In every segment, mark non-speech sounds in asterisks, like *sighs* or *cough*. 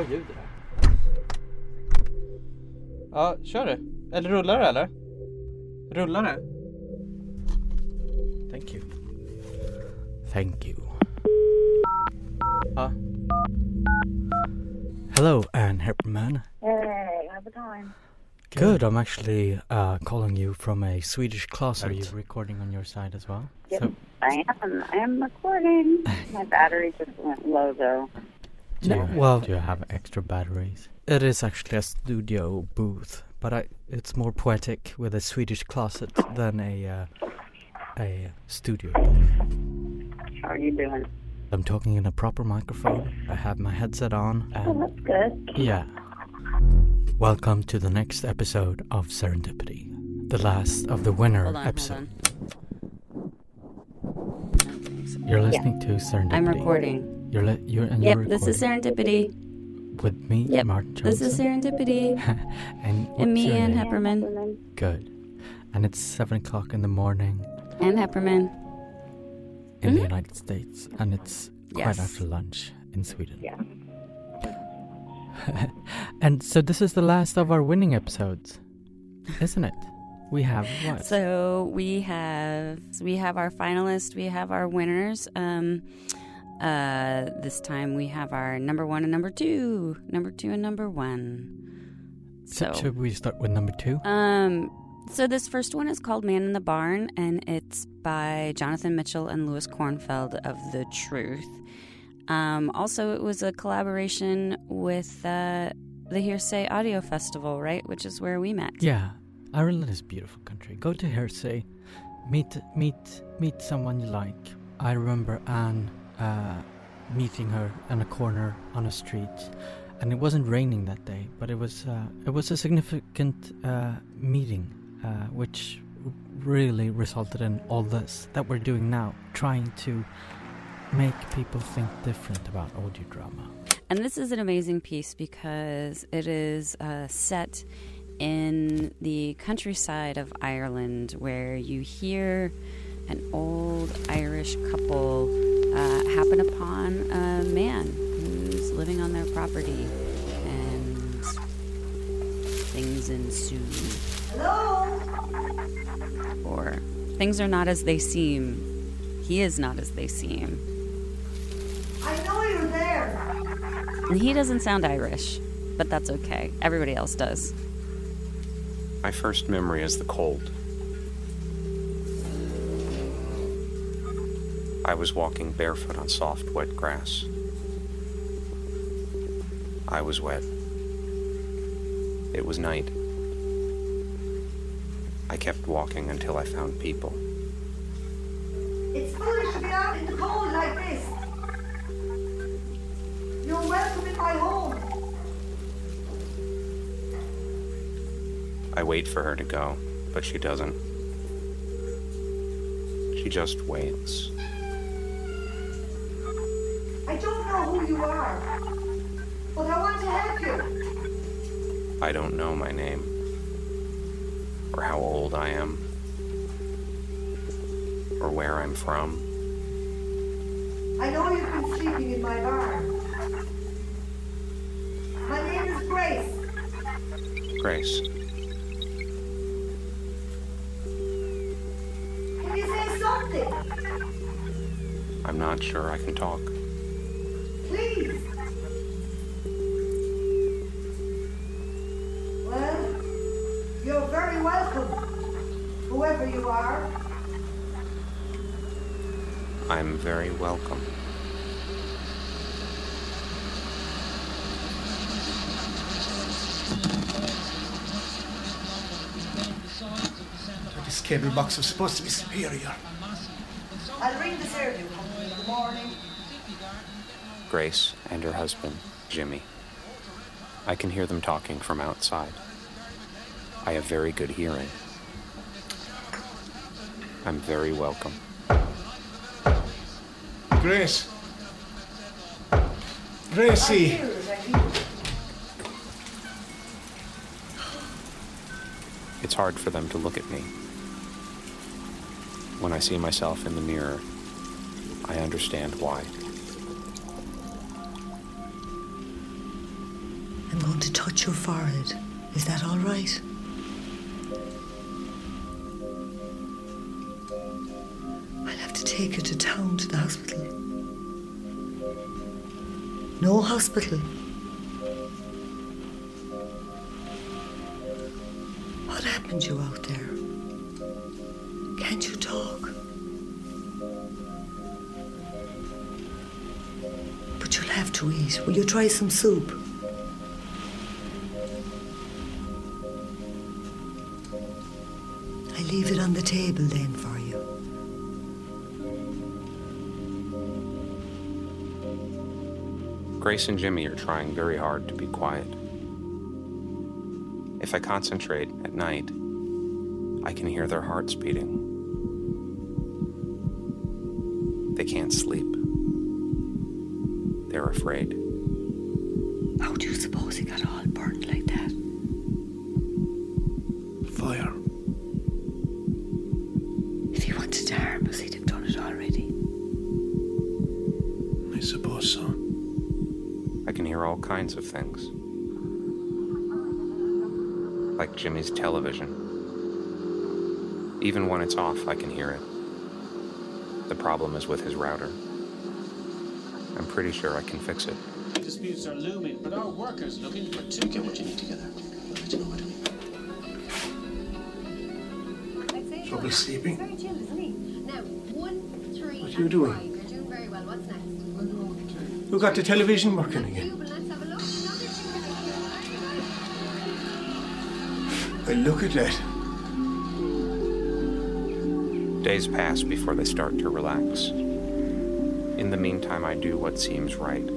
bra ljud det där. Ja, kör det. Eller rullar det eller? Rullar det? Thank you. Thank you. Ja. Hello, Ann Heppermann. Hey, how's it going? Good. I'm actually uh, calling you from a Swedish closet. Are you recording on your side as well? Yep, So- I am. I am recording. *laughs* My battery just went low though. Do No, you, well- do you have extra batteries? It is actually a studio booth, but I, it's more poetic with a Swedish closet than a uh, a studio booth. How are you doing? I'm talking in a proper microphone. I have my headset on, Oh, that's good. yeah. Welcome to the next episode of Serendipity, the last of the winner Hold on, episode. hold on. You're listening to Serendipity. I'm recording. You're li- you're and Yep, you're this is Serendipity. with me, Yep, Mark Johnson. This is Serendipity. *laughs* and and me, your Ann name? Heppermann. Good. And it's seven o'clock in the morning Ann Heppermann. in the Mhm. United States, and it's quite Yes. after lunch in Sweden. Yeah. *laughs* and so this is the last of our winning episodes, isn't it? We have what? So we have we have our finalists, we have our winners. Um, uh, this time we have our number one and number two, number two and number one. so, So, should we start with number two? um, so this first one is called "Man in the Barn," and it's by Jonathan Mitchell and Louis Kornfeld of The Truth. Um, also, it was a collaboration with uh, the Hearsay Audio Festival, right? Which is where we met. Yeah, Ireland is a beautiful country. Go to Hearsay, meet meet meet someone you like. I remember Ann uh, meeting her in a corner on a street, and it wasn't raining that day, but it was uh, it was a significant uh, meeting, uh, which really resulted in all this that we're doing now, trying to make people think different about audio drama. And this is an amazing piece because it is uh, set in the countryside of Ireland where you hear an old Irish couple uh, happen upon a man who's living on their property and things ensue. Hello? Or things are not as they seem. He is not as they seem. I know you're there. And he doesn't sound Irish, but that's okay. Everybody else does. My first memory is the cold. I was walking barefoot on soft, wet grass. I was wet. It was night. I kept walking until I found people. It's foolish to be out in the cold like this. You're welcome in my home. I wait for her to go, but she doesn't. She just waits. You are, but I want to help you. I don't know my name, or how old I am, or where I'm from. I know you've been sleeping in my barn. My name is Grace. Grace, Can you say something? I'm not sure I can talk. Please. Well, you're very welcome, whoever you are. I'm very welcome. This cable box was supposed to be superior. I'll ring the Fairview Company in the morning. Grace and her husband, Jimmy. I can hear them talking from outside. I have very good hearing. I'm very welcome. Grace. Gracie. Here, I think. It's hard for them to look at me. When I see myself in the mirror, I understand why. Going to touch your forehead. Is that all right? I'll have to take you to town to the hospital. No hospital. What happened to you out there? Can't you talk? But you'll have to eat. Will you try some soup? On the table then for you. Grace and Jimmy are trying very hard to be quiet. If I concentrate at night, I can hear their hearts beating. They can't sleep. They're afraid. How do you suppose he got all burnt like that? Fire. Kinds of things. Like Jimmy's television. Even when it's off, I can hear it. The problem is with his router. I'm pretty sure I can fix it. Disputes are looming, but our workers looking for two. Get what you need together. Let you know what I mean. Trouble sleeping? Very chill, isn't he? Now, one, three, What are you doing? five. You're doing very well. What's next? Who got the television working again? Two. Well, look at that. Days pass before they start to relax. In the meantime, I do what seems right.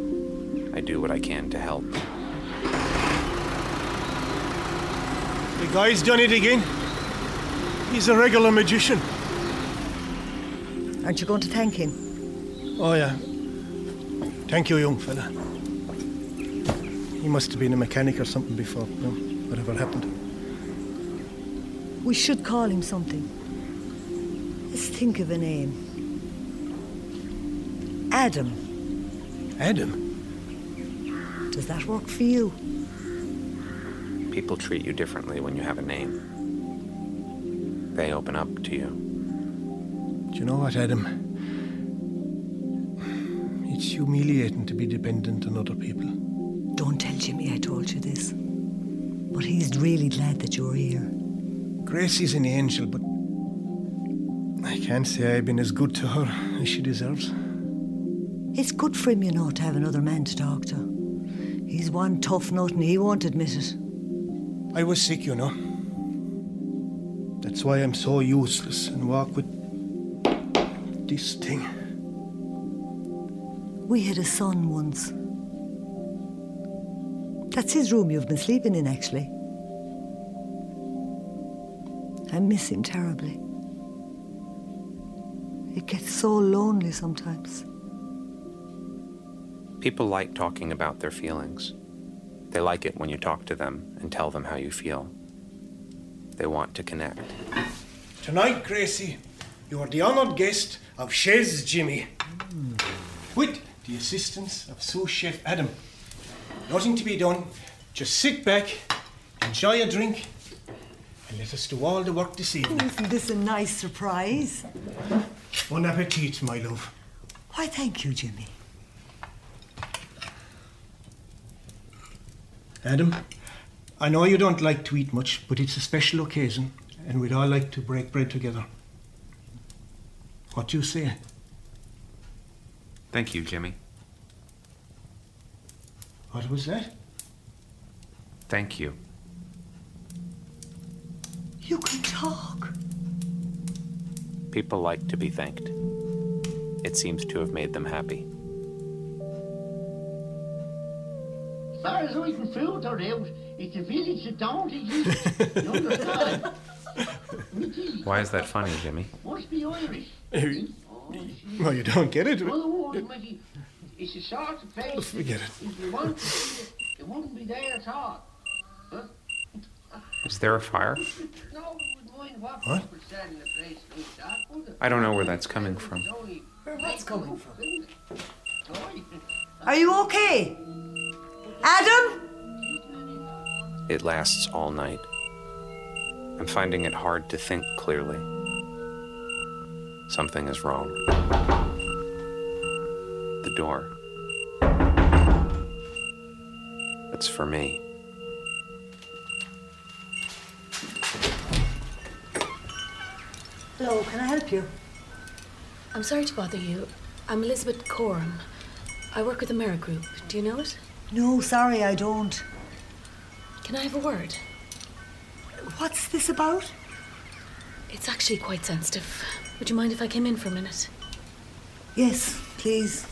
I do what I can to help. The guy's done it again. He's a regular magician. Aren't you going to thank him? Oh, yeah. Thank you, young fella. He must have been a mechanic or something before, no? Whatever happened. We should call him something. Let's think of a name. Adam. Adam? Does that work for you? People treat you differently when you have a name. They open up to you. Do you know what, Adam? It's humiliating to be dependent on other people. Don't tell Jimmy I told you this. But he's really glad that you're here. Gracie's an angel, but I can't say I've been as good to her as she deserves. It's good for him, you know, to have another man to talk to. He's one tough nut and he won't admit it. I was sick, you know. That's why I'm so useless and walk with this thing. We had a son once. That's his room you've been sleeping in, actually. I miss him terribly. It gets so lonely sometimes. People like talking about their feelings. They like it when you talk to them and tell them how you feel. They want to connect. Tonight, Gracie, you are the honoured guest of Chez Jimmy. With the assistance of sous chef Adam. Nothing to be done. Just sit back, enjoy a drink, and let us do all the work this evening. Isn't this a nice surprise? Bon appetit, my love. Why, thank you, Jimmy. Adam, I know you don't like to eat much, but it's a special occasion, and we'd all like to break bread together. What do you say? Thank you, Jimmy. What was that? Thank you. You can talk. People like to be thanked. It seems to have made them happy. As far as eating fruit or out, it's a village that don't exist. you understand? *laughs* Why is that funny, Jimmy? Must be Irish. *laughs* No, you don't get it. Mickey, it's a sort of place. Forget it. If you want to see it, it wouldn't be there at all. Huh? Is there a fire? No, we would mind what, What? people said in a place like that, would it? I don't know where that's coming from. Where what's coming from? Are you okay? Adam? It lasts all night. I'm finding it hard to think clearly. Something is wrong. The door. It's for me. Hello, can I help you? I'm sorry to bother you. I'm Elizabeth Coram. I work with the Mirror Group. Do you know it? No, sorry, I don't. Can I have a word? What's this about? It's actually quite sensitive. Would you mind if I came in for a minute? Yes, please.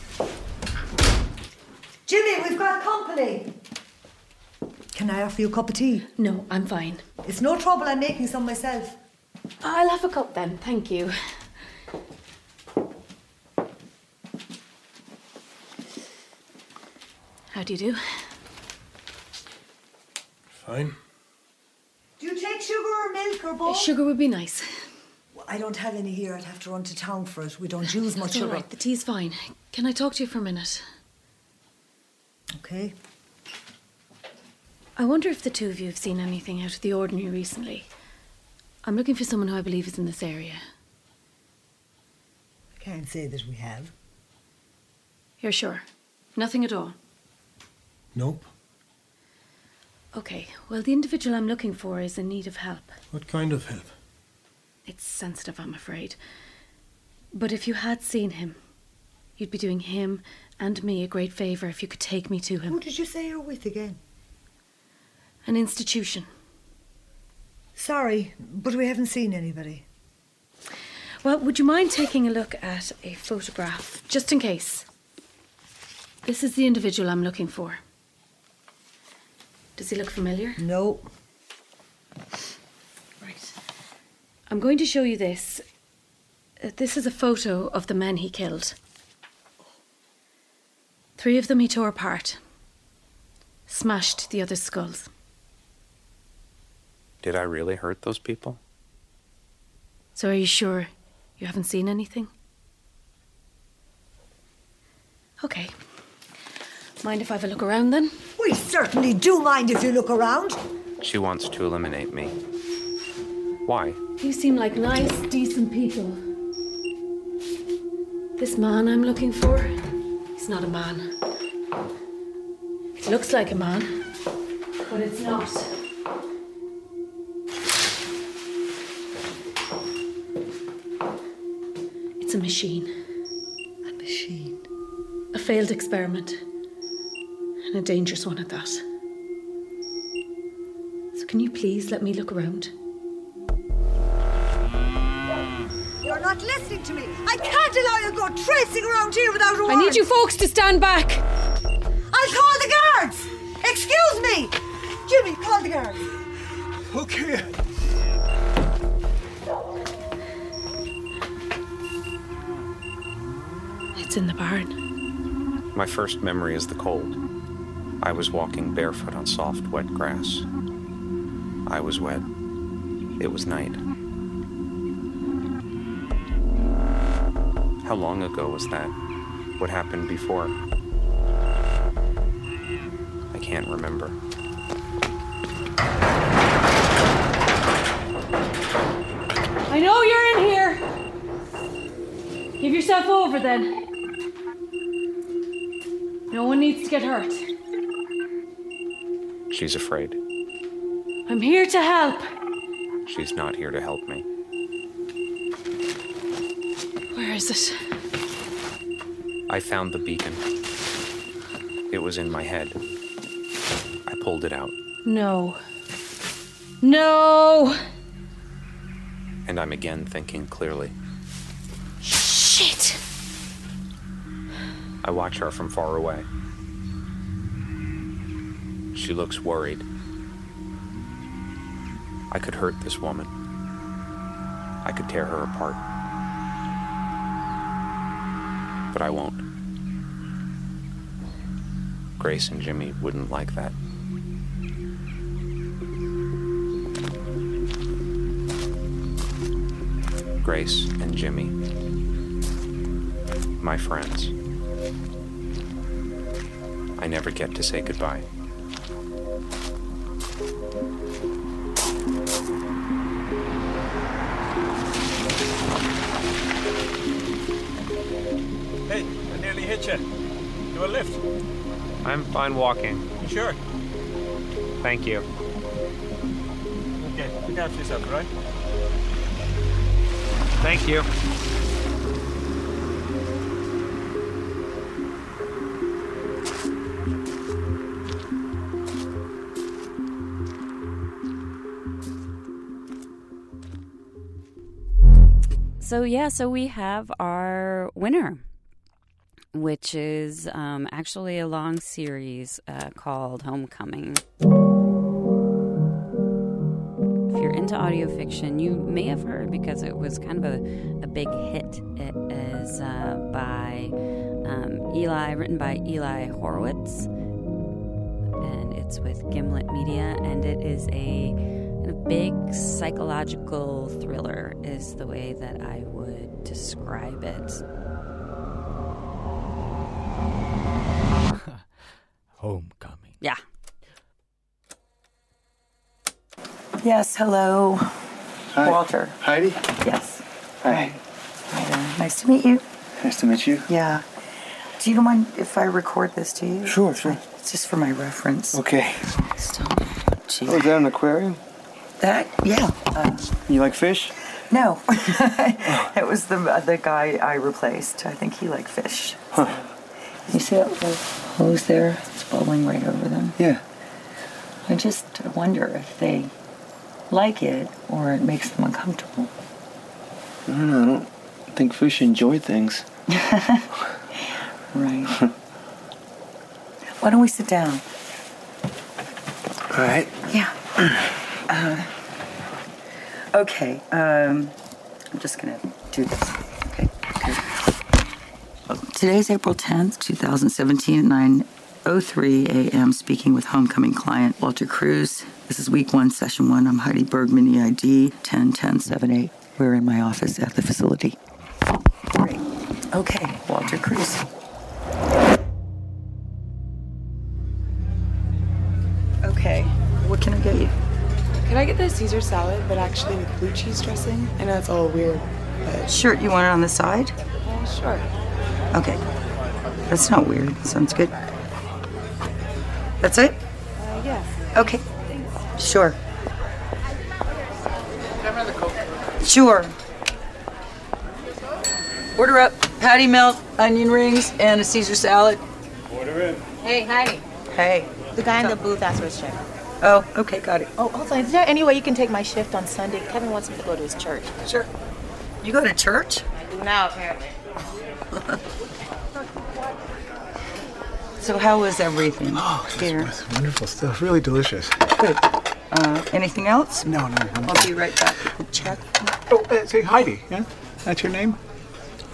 Jimmy, we've got company. Can I offer you a cup of tea? No, I'm fine. It's no trouble, I'm making some myself. I'll have a cup then, thank you. How do you do? Fine. Do you take sugar or milk or both? Sugar would be nice. I don't have any here. I'd have to run to town for it. We don't use much all sugar. right, the tea's fine. Can I talk to you for a minute? Okay. I wonder if the two of you have seen anything out of the ordinary recently. I'm looking for someone who I believe is in this area. I can't say that we have. You're sure? Nothing at all? Nope. Okay, well, the individual I'm looking for is in need of help. What kind of help? It's sensitive, I'm afraid. But if you had seen him, you'd be doing him and me a great favour if you could take me to him. Who did you say you're with again? An institution. Sorry, but we haven't seen anybody. Well, would you mind taking a look at a photograph, just in case? This is the individual I'm looking for. Does he look familiar? No. Right. I'm going to show you this. Uh, This is a photo of the men he killed. Three of them he tore apart, smashed the other's skulls. Did I really hurt those people? So, are you sure you haven't seen anything? Okay. Mind if I have a look around then? We certainly do mind if you look around. She wants to eliminate me. Why? You seem like nice, decent people. This man I'm looking for, he's not a man. It looks like a man, but it's not. Machine. A machine. A failed experiment. And a dangerous one at that. So, can you please let me look around? You're not listening to me. I can't allow you to go tracing around here without a I warrant. I need you folks to stand back! I'll call the guards. Excuse me. Jimmy, call the guards. Okay. My first memory is the cold. I was walking barefoot on soft, wet grass. I was wet. It was night. How long ago was that? What happened before? I can't remember. I know you're in here! Give yourself over then. Get hurt. She's afraid. I'm here to help. She's not here to help me. Where is it? I found the beacon. It was in my head. I pulled it out, No. No! and I'm again thinking clearly. Shit! I watch her from far away. She looks worried. I could hurt this woman. I could tear her apart. But I won't. Grace and Jimmy wouldn't like that. Grace and Jimmy. My friends. I never get to say goodbye. Hey, I nearly hit you. Do a lift. I'm fine walking. You sure? Thank you. Okay, look after yourself, all right? Thank you. So yeah, so we have our winner, which is um, actually a long series uh, called Homecoming. If you're into audio fiction, you may have heard because it was kind of a, a big hit. It is uh, by um, Eli, written by Eli Horowitz, and it's with Gimlet Media, and it is a kind of big psychological thriller, is the way that I would describe it. *laughs* Homecoming. Yeah. Yes, hello. Hi. Walter. Heidi? Yes. Hi. Hi there. Nice to meet you. Nice to meet you. Yeah. Do you don't mind if I record this to you? Sure, sure. It's just for my reference. Okay. Stop. Gee. Oh, is that an aquarium? That, yeah. Uh, You like fish? no. *laughs* it was the the guy I replaced. I think he liked fish. Huh. You see that little hose there? It's bubbling right over them. Yeah. I just wonder if they like it or it makes them uncomfortable. I don't know. I don't think fish enjoy things. *laughs* Right. Why don't we sit down? All right. Yeah. *clears throat* Uh, okay. Um, I'm just gonna do this. Okay. okay. Today's April 10th, 2017 at 9:03 a.m. Speaking with homecoming client Walter Cruz. This is week one, session one. I'm Heidi Bergman, EID 101078. We're in my office at the facility. Great. Okay, Walter Cruz. Get the Caesar salad, but actually with blue cheese dressing? I know it's all weird, but Sure. You want it on the side? uh, sure. Okay. That's not weird. Sounds good. That's it? Uh, yeah. Okay. Sure. Sure. Order up patty melt, onion rings, and a Caesar salad. Order in. Hey, Heidi. Hey. The guy in the booth asked for his check. Oh, okay, got it. Oh, hold on. Is there any way you can take my shift on Sunday? Kevin wants me to go to his church. Sure. You go to church? I do now, apparently. So how was everything? Oh, here? It's wonderful stuff. Really delicious. Good. Uh, anything else? No, no. I'm I'll be right back with the check. Oh, uh, say Heidi. Yeah, that's your name.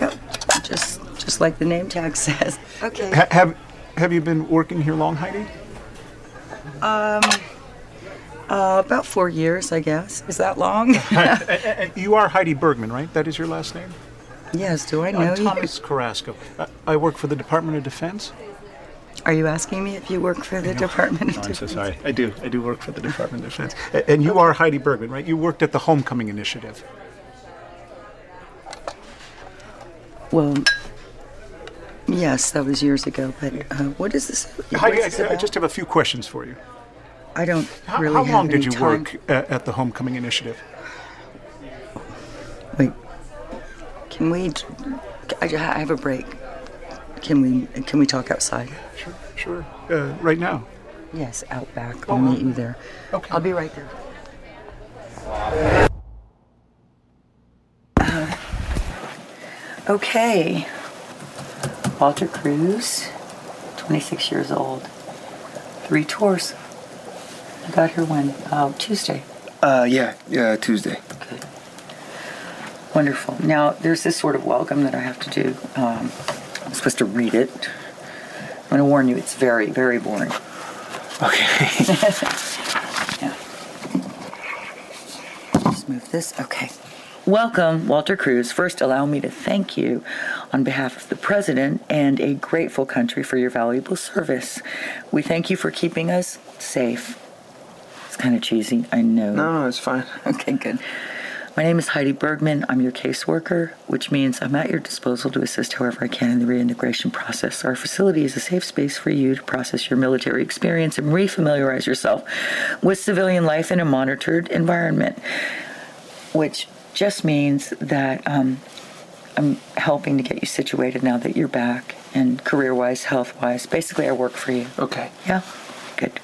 Yep. Just just like the name tag *laughs* says. Okay. Ha- have Have you been working here long, Heidi? Um, uh, about four years, I guess. Is that long? *laughs* *laughs* You are Heidi Bergman, right? That is your last name. yes. Do I know I'm you? Thomas Carrasco. Uh, I work for the Department of Defense. Are you asking me if you work for the Department of Oh, I'm so Defense? sorry. I do. I do work for the Department of Defense. And you are Heidi Bergman, right? You worked at the Homecoming Initiative. Well, yes, that was years ago. But uh, what is this? Heidi, I, I just have a few questions for you. I don't How, really how long did you time. work a- at the Homecoming Initiative? Wait. Can we? I, I have a break. Can we? Can we talk outside? Sure. Sure. Uh, right now. Yes, out back. I'll meet you there. Okay. I'll be right there. Uh, okay. Walter Cruz, 26 years old. Three tours. I got here when? Uh, Tuesday. Uh, yeah, yeah, Tuesday. Wonderful. Now, there's this sort of welcome that I have to do. Um, I'm supposed to read it. I'm going to warn you, it's very, very boring. Okay. *laughs* yeah. Just move this. Okay. Welcome, Walter Cruz. First, allow me to thank you on behalf of the President and a grateful country for your valuable service. We thank you for keeping us safe. Kind of cheesy. I know. No, no, it's fine. *laughs* Okay, good. My name is Heidi Bergman. I'm your caseworker, which means I'm at your disposal to assist however I can in the reintegration process. Our facility is a safe space for you to process your military experience and refamiliarize yourself with civilian life in a monitored environment, which just means that um, I'm helping to get you situated now that you're back and career wise, health wise. Basically, I work for you. Okay. Yeah? Good.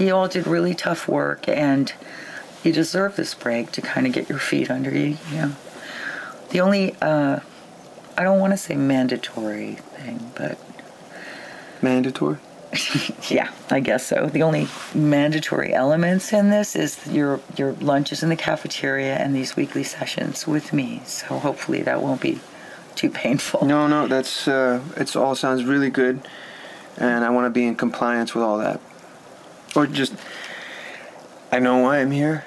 You all did really tough work and you deserve this break to kind of get your feet under you, you know. The only, uh, I don't want to say mandatory thing, but. Mandatory? *laughs* yeah, I guess so. The only mandatory elements in this is your your lunches in the cafeteria and these weekly sessions with me. So hopefully that won't be too painful. No, no, that's uh, it's all sounds really good, and I want to be in compliance with all that. Or just, I know why I'm here,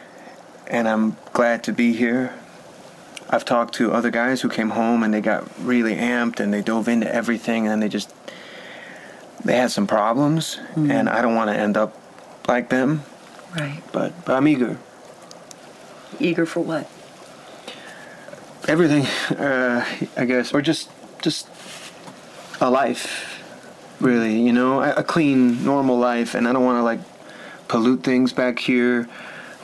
and I'm glad to be here. I've talked to other guys who came home and they got really amped and they dove into everything and they just they had some problems, and I don't want to end up like them. Right. But but I'm eager. Eager for what? Everything, uh, I guess, or just just a life, really. You know, a, a clean, normal life, and I don't want to like pollute things back here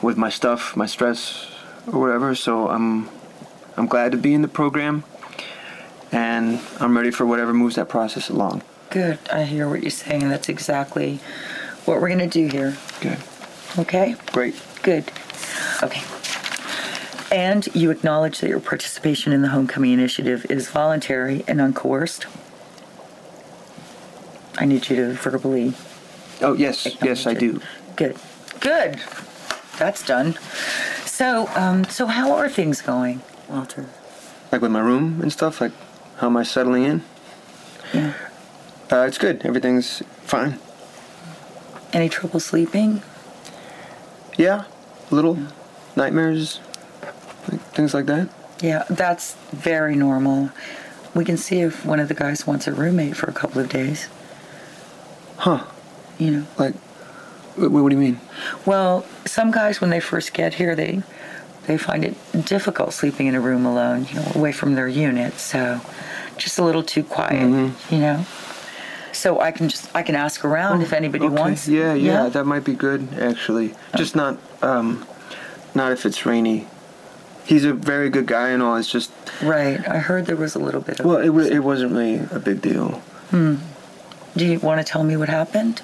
with my stuff, my stress, or whatever. So I'm I'm glad to be in the program, and I'm ready for whatever moves that process along. Good. I hear what you're saying. That's exactly what we're going to do here. Good. Okay? Great. Good. Okay. And you acknowledge that your participation in the Homecoming Initiative is voluntary and uncoerced. I need you to verbally. Oh, yes, yes, I do. Good. Good. That's done. So, um, so how are things going, Walter? Like with my room and stuff. Like, how am I settling in? Yeah. Uh, it's good. Everything's fine. Any trouble sleeping? Yeah, little nightmares, like, things like that. Yeah, that's very normal. We can see if one of the guys wants a roommate for a couple of days. Huh? You know, like, what, what do you mean? Well, some guys when they first get here, they they find it difficult sleeping in a room alone, you know, away from their unit. So, just a little too quiet, Mm-hmm. you know. So I can just I can ask around if anybody Okay, wants. Yeah, yeah, that might be good actually. Just not, um, not if it's Rainey. He's a very good guy and all. It's just Right. I heard there was a little bit of. well, it wa- it wasn't really a big deal. Hmm. Do you want to tell me what happened?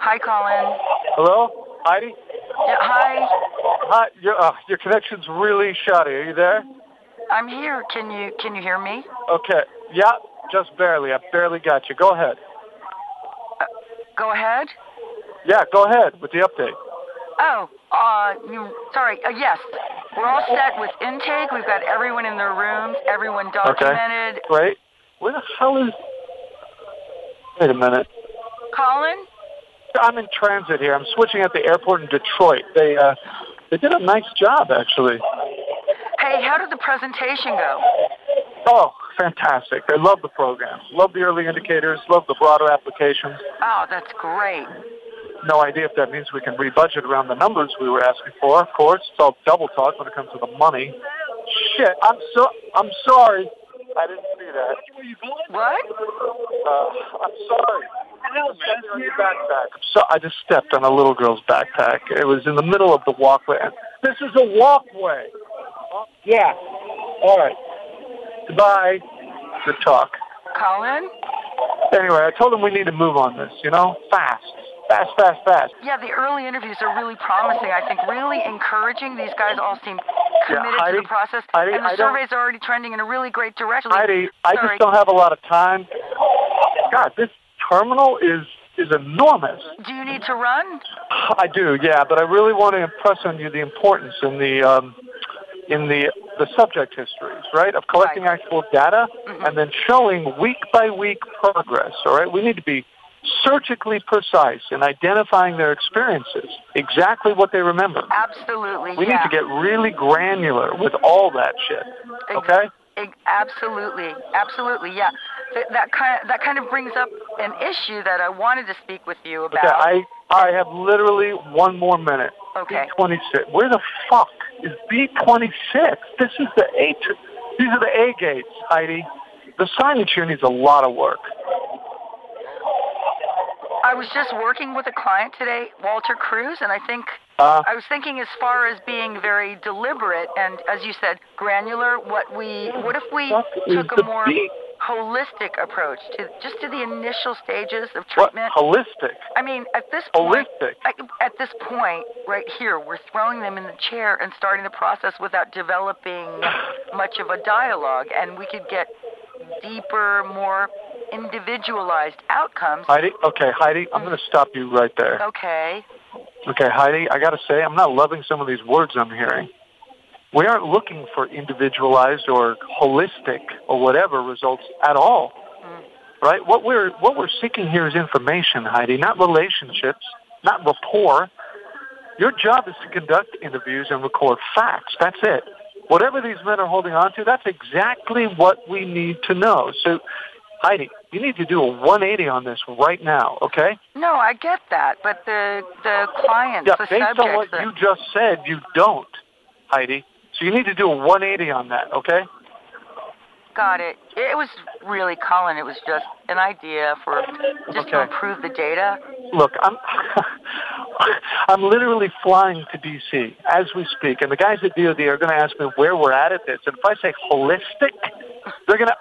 Hi, Colin. Hello, Heidi. Yeah, hi. Hi. Your uh, your connection's really shoddy. Are you there? I'm here. Can you can you hear me? Okay. Yeah, just barely. I barely got you. Go ahead. Go ahead. Yeah, go ahead with the update. Oh, uh, you. Sorry. Uh, yes, we're all set with intake. We've got everyone in their rooms. Everyone documented. Okay. Great. Where the hell is? Wait a minute. Colin. I'm in transit here. I'm switching at the airport in Detroit. They uh, they did a nice job actually. Hey, how did the presentation go? Oh, fantastic! I love the program. Love the early indicators. Love the broader applications. Oh, that's great. No idea if that means we can rebudget around the numbers we were asking for. Of course, it's all double talk when it comes to the money. Shit, I'm so I'm sorry. I didn't see that. What? Uh, I'm sorry. On your backpack. So I just stepped on a little girl's backpack. It was in the middle of the walkway. This is a walkway. Yeah. All right. Goodbye. Good talk. Colin. Anyway, I told him we need to move on this. You know, fast, fast, fast, fast. Yeah, the early interviews are really promising. I think really encouraging. These guys all seem Yeah, committed Heidi, to the process, Heidi, and the I don't- surveys are already trending in a really great direction. Heidi, I Sorry. just don't have a lot of time. God, this terminal is is enormous. Do you need to run? I do, yeah, but I really want to impress on you the importance in the um, in the the subject histories, right, of collecting actual data Mm-hmm. and then showing week by week progress. All right, we need to be surgically precise in identifying their experiences, exactly what they remember. Absolutely. We yeah. need to get really granular with all that shit. Okay? Absolutely, absolutely, yeah. Th- that kind of, that kind of brings up an issue that I wanted to speak with you about. Okay, I I have literally one more minute. Okay. B26. Where the fuck is B26? This is the A. These are the A gates, Heidi. The signage here needs a lot of work. I was just working with a client today, Walter Cruz, and I think Uh, I was thinking as far as being very deliberate and, as you said, granular. What we, what if we took a more holistic approach to just to the initial stages of What? treatment? Holistic. I mean, at this point, Holistic. at this point, right here, we're throwing them in the chair and starting the process without developing *sighs* much of a dialogue, and we could get deeper, more individualized outcomes. Heidi, okay, Heidi, I'm going to mm. stop you right there. Okay. Okay, Heidi, I got to say, I'm not loving some of these words I'm hearing. We aren't looking for individualized or holistic or whatever results at all. Mm. Right? What we're what we're seeking here is information, Heidi, not relationships, not rapport. Your job is to conduct interviews and record facts. That's it. Whatever these men are holding on to, that's exactly what we need to know. So, Heidi, you need to do a 180 on this right now, okay? No, I get that, but the the clients, Yeah, the based subjects, on what the- you just said, you don't, Heidi. So you need to do a 180 on that, okay? got it. It was really Colin. It was just an idea for just to improve the data. Look, I'm *laughs* I'm literally flying to DC as we speak, and the guys at DoD are going to ask me where we're at at this. And if I say holistic, they're going to.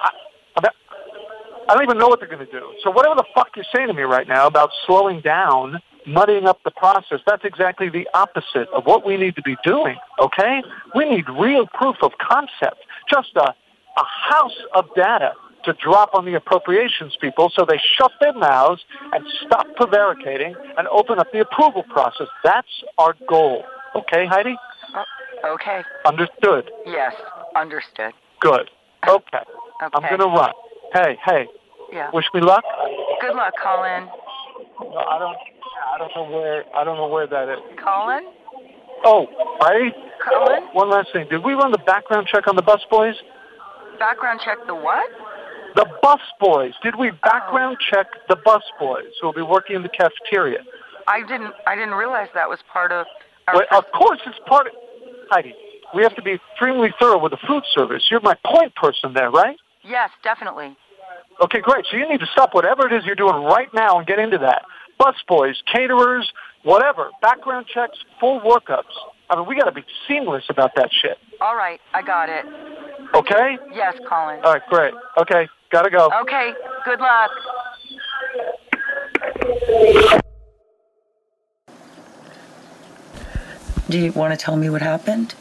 I don't even know what they're going to do. So whatever the fuck you're saying to me right now about slowing down, muddying up the process, that's exactly the opposite of what we need to be doing. Okay? We need real proof of concept. Just a a house of data to drop on the appropriations people so they shut their mouths and stop prevaricating and open up the approval process. That's our goal. Okay, Heidi? Oh, okay. Understood. Yes, understood. Good. Okay. okay. I'm going to run. Hey, hey. Yeah. Wish me luck. Good luck, Colin. No, I don't. I don't know where. I don't know where that is. Colin? Oh, Heidi. Colin? Oh, one last thing. Did we run the background check on the bus boys? Background check the what? The bus boys. Did we oh. background check the bus boys who will be working in the cafeteria? I didn't. I didn't realize that was part of. Our Well, of course, it's part of. Heidi, we have to be extremely thorough with the food service. You're my point person there, right? Yes, definitely. Okay, great. So you need to stop whatever it is you're doing right now and get into that. Bus boys, caterers, whatever. Background checks, full workups. I mean, we got to be seamless about that shit. All right, I got it. Okay? Yes, Colin. All right, great. Okay, gotta go. Okay. Good luck. Do you want to tell me what happened?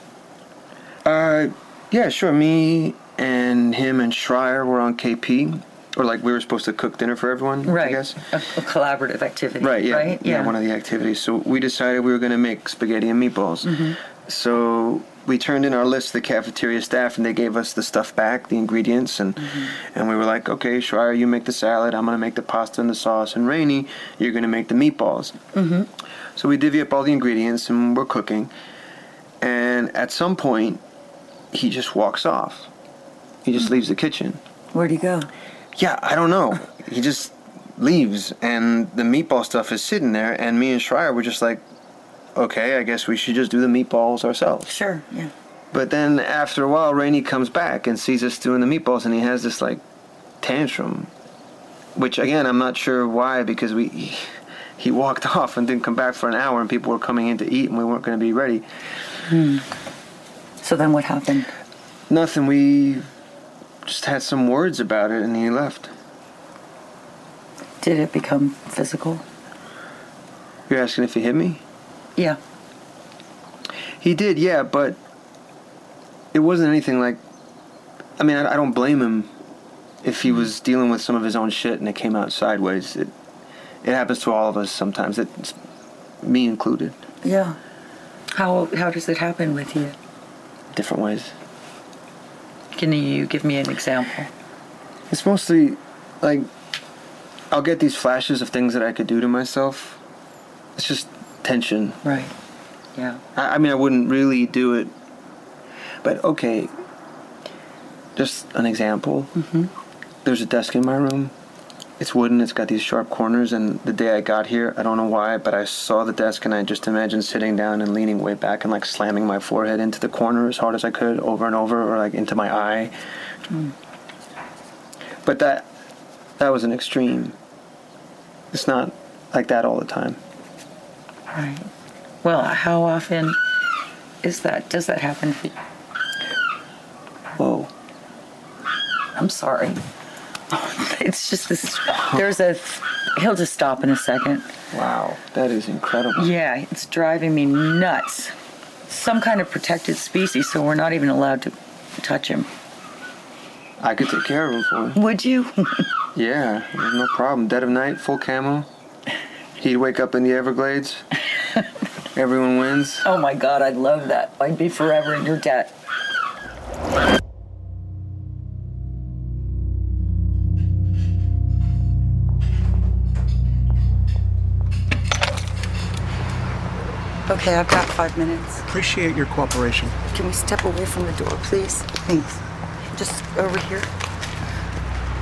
Uh, yeah, sure. Me and him and Shrier were on KP, or like we were supposed to cook dinner for everyone. Right. I guess. A, a collaborative activity. Right. Yeah. Right. yeah. One of the activities. So we decided we were going to make spaghetti and meatballs. Mhm. So we turned in our list to the cafeteria staff, and they gave us the stuff back, the ingredients, and and we were like, okay, Shrier, you make the salad. I'm going to make the pasta and the sauce, and Rainey, you're going to make the meatballs. Mm-hmm. So we divvy up all the ingredients and we're cooking. And at some point, he just walks off. He just leaves the kitchen. Where'd he go? Yeah, I don't know. he just leaves, and the meatball stuff is sitting there. And me and Shrier were just like, okay, I guess we should just do the meatballs ourselves. Sure. Yeah. But then after a while, Rainey comes back and sees us doing the meatballs, and he has this like tantrum, which again I'm not sure why because we he walked *laughs* off and didn't come back for an hour, and people were coming in to eat, and we weren't going to be ready. Hmm. So then what happened? Nothing. We just had some words about it, and he left. Did it become physical? You're asking if he hit me? Yeah. He did, yeah, but it wasn't anything like. I mean, I, I don't blame him if he was mm-hmm. dealing with some of his own shit and it came out sideways. It it happens to all of us sometimes. It's me included. Yeah. How how does it happen with you? Different ways. Can you give me an example? It's mostly like I'll get these flashes of things that I could do to myself. It's just tension. Right. Yeah. I, I mean, I wouldn't really do it, but okay. Just an example. Mm-hmm. There's a desk in my room. It's wooden. It's got these sharp corners. And the day I got here, I don't know why, but I saw the desk and I just imagined sitting down and leaning way back and like slamming my forehead into the corner as hard as I could, over and over, or like into my eye. But that that was an extreme. It's not like that all the time. Right. Well, how often is that? Does that happen for you? Whoa. I'm sorry. *laughs* It's just this. There's a. He'll just stop in a second. Wow, that is incredible. Yeah, it's driving me nuts. Some kind of protected species, so we're not even allowed to touch him. I could take care of him for you. Would you? *laughs* Yeah, no problem. Dead of night, full camo. He'd wake up in the Everglades. *laughs* Everyone wins. Oh my god, I'd love that. I'd be forever in your debt. Okay, I've got five minutes. Appreciate your cooperation. Can we step away from the door, please? Thanks. Just over here.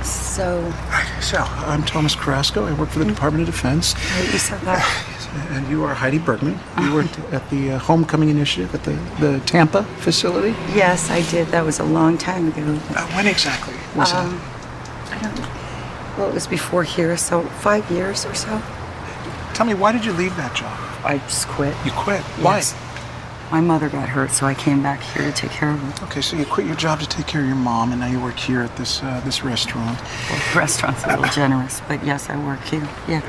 So, So, I'm Thomas Carrasco. I work for the Department of Defense. you said that. *sighs* And you are Heidi Bergman. You worked at the uh, Homecoming Initiative at the, the Tampa facility. Yes, I did. That was a long time ago. Uh, when exactly was um, I don't know. Well, it was before here, so five years or so. Tell me, why did you leave that job? I just quit. You quit? Why? My mother got hurt, so I came back here to take care of her. Okay, so you quit your job to take care of your mom, and now you work here at this uh, this restaurant. Well, the restaurant's a little *laughs* generous, but yes, I work here. Yeah.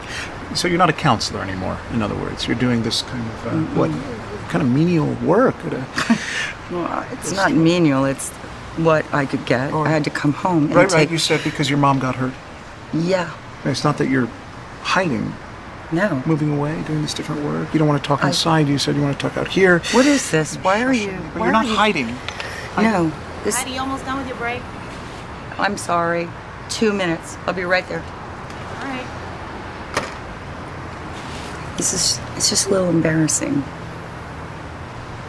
So you're not a counselor anymore. In other words, you're doing this kind of uh, what kind of menial work *laughs* Well, it's not menial. It's what I could get. I had to come home and right, take. right. You said because your mom got hurt. Yeah. It's not that you're hiding. No. Moving away, doing this different work. You don't want to talk I- inside. You said you want to talk out here. What is this? Why are you? But why you're not are you- hiding. No. This. Heidi, you almost done with your break? I'm sorry. Two minutes. I'll be right there. All right. This is. It's just a little embarrassing.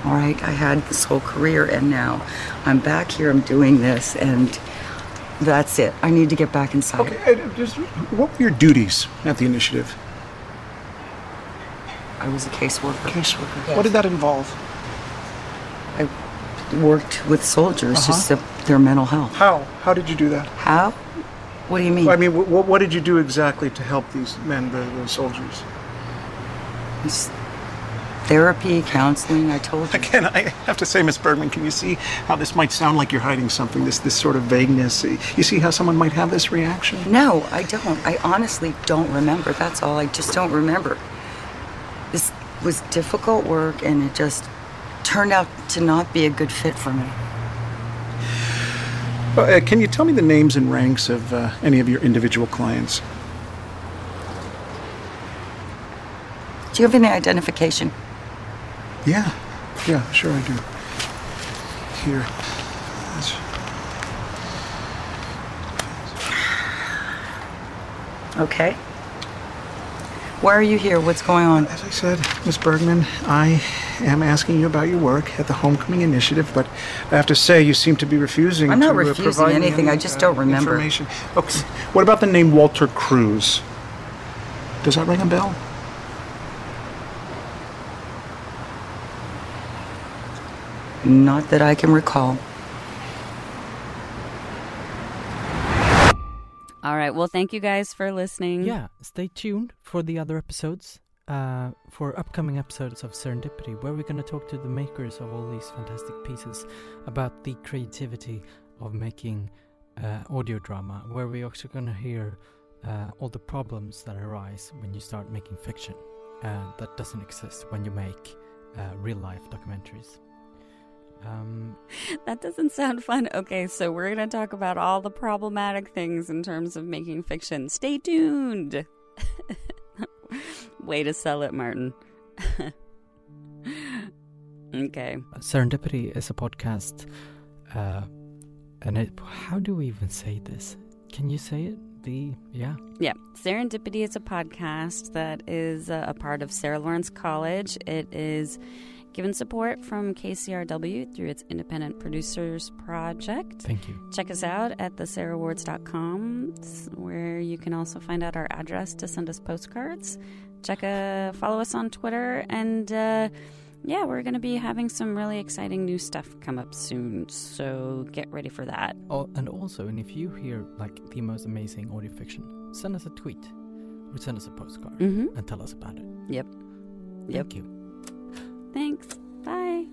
All right. I had this whole career, and now I'm back here. I'm doing this, and that's it. I need to get back inside. Okay. uh, Just, what were your duties at the initiative? I was a caseworker. Caseworker. What did that involve? I worked with soldiers, Uh-huh. just the, their mental health. How? How did you do that? How? What do you mean? I mean, what, what did you do exactly to help these men, the, the soldiers? It's therapy, counseling. I told you. Again, I have to say, Miss Bergman, can you see how this might sound like you're hiding something? This this sort of vagueness. You see how someone might have this reaction? No, I don't. I honestly don't remember. That's all. I just don't remember. Was difficult work, and it just turned out to not be a good fit for me. Uh, can you tell me the names and ranks of uh, any of your individual clients? Do you have any identification? Yeah, yeah, sure I do. Here. That's- Okay. Why are you here? What's going on? As I said, Miss Bergman, I am asking you about your work at the Homecoming Initiative, but I have to say you seem to be refusing I'm not to uh, refusing me anything, any, I just uh, don't remember. Information. Okay. What about the name Walter Cruz? Does that ring a bell? Not that I can recall. Right. Well, thank you guys for listening. Yeah, stay tuned for the other episodes, uh, for upcoming episodes of Serendipity, where we're going to talk to the makers of all these fantastic pieces about the creativity of making uh, audio drama, where we're also going to hear uh, all the problems that arise when you start making fiction uh, that doesn't exist when you make uh, real life documentaries. Um, That doesn't sound fun. Okay, so we're going to talk about all the problematic things in terms of making fiction. Stay tuned. *laughs* Way to sell it, Martin. *laughs* okay. Serendipity is a podcast, uh, and it, how do we even say this? Can you say it? the yeah. Yeah, Serendipity is a podcast that is uh, a part of Sarah Lawrence College. It is given support from KCRW through its Independent Producers Project. Thank you. Check us out at thesarahawards.com, where you can also find out our address to send us postcards. Check uh, follow us on Twitter, and uh, yeah, we're going to be having some really exciting new stuff come up soon. So get ready for that. Oh, and also, and if you hear like the most amazing audio fiction, send us a tweet or send us a postcard Mhm. and tell us about it. Yep. Thank you. Thanks. Bye.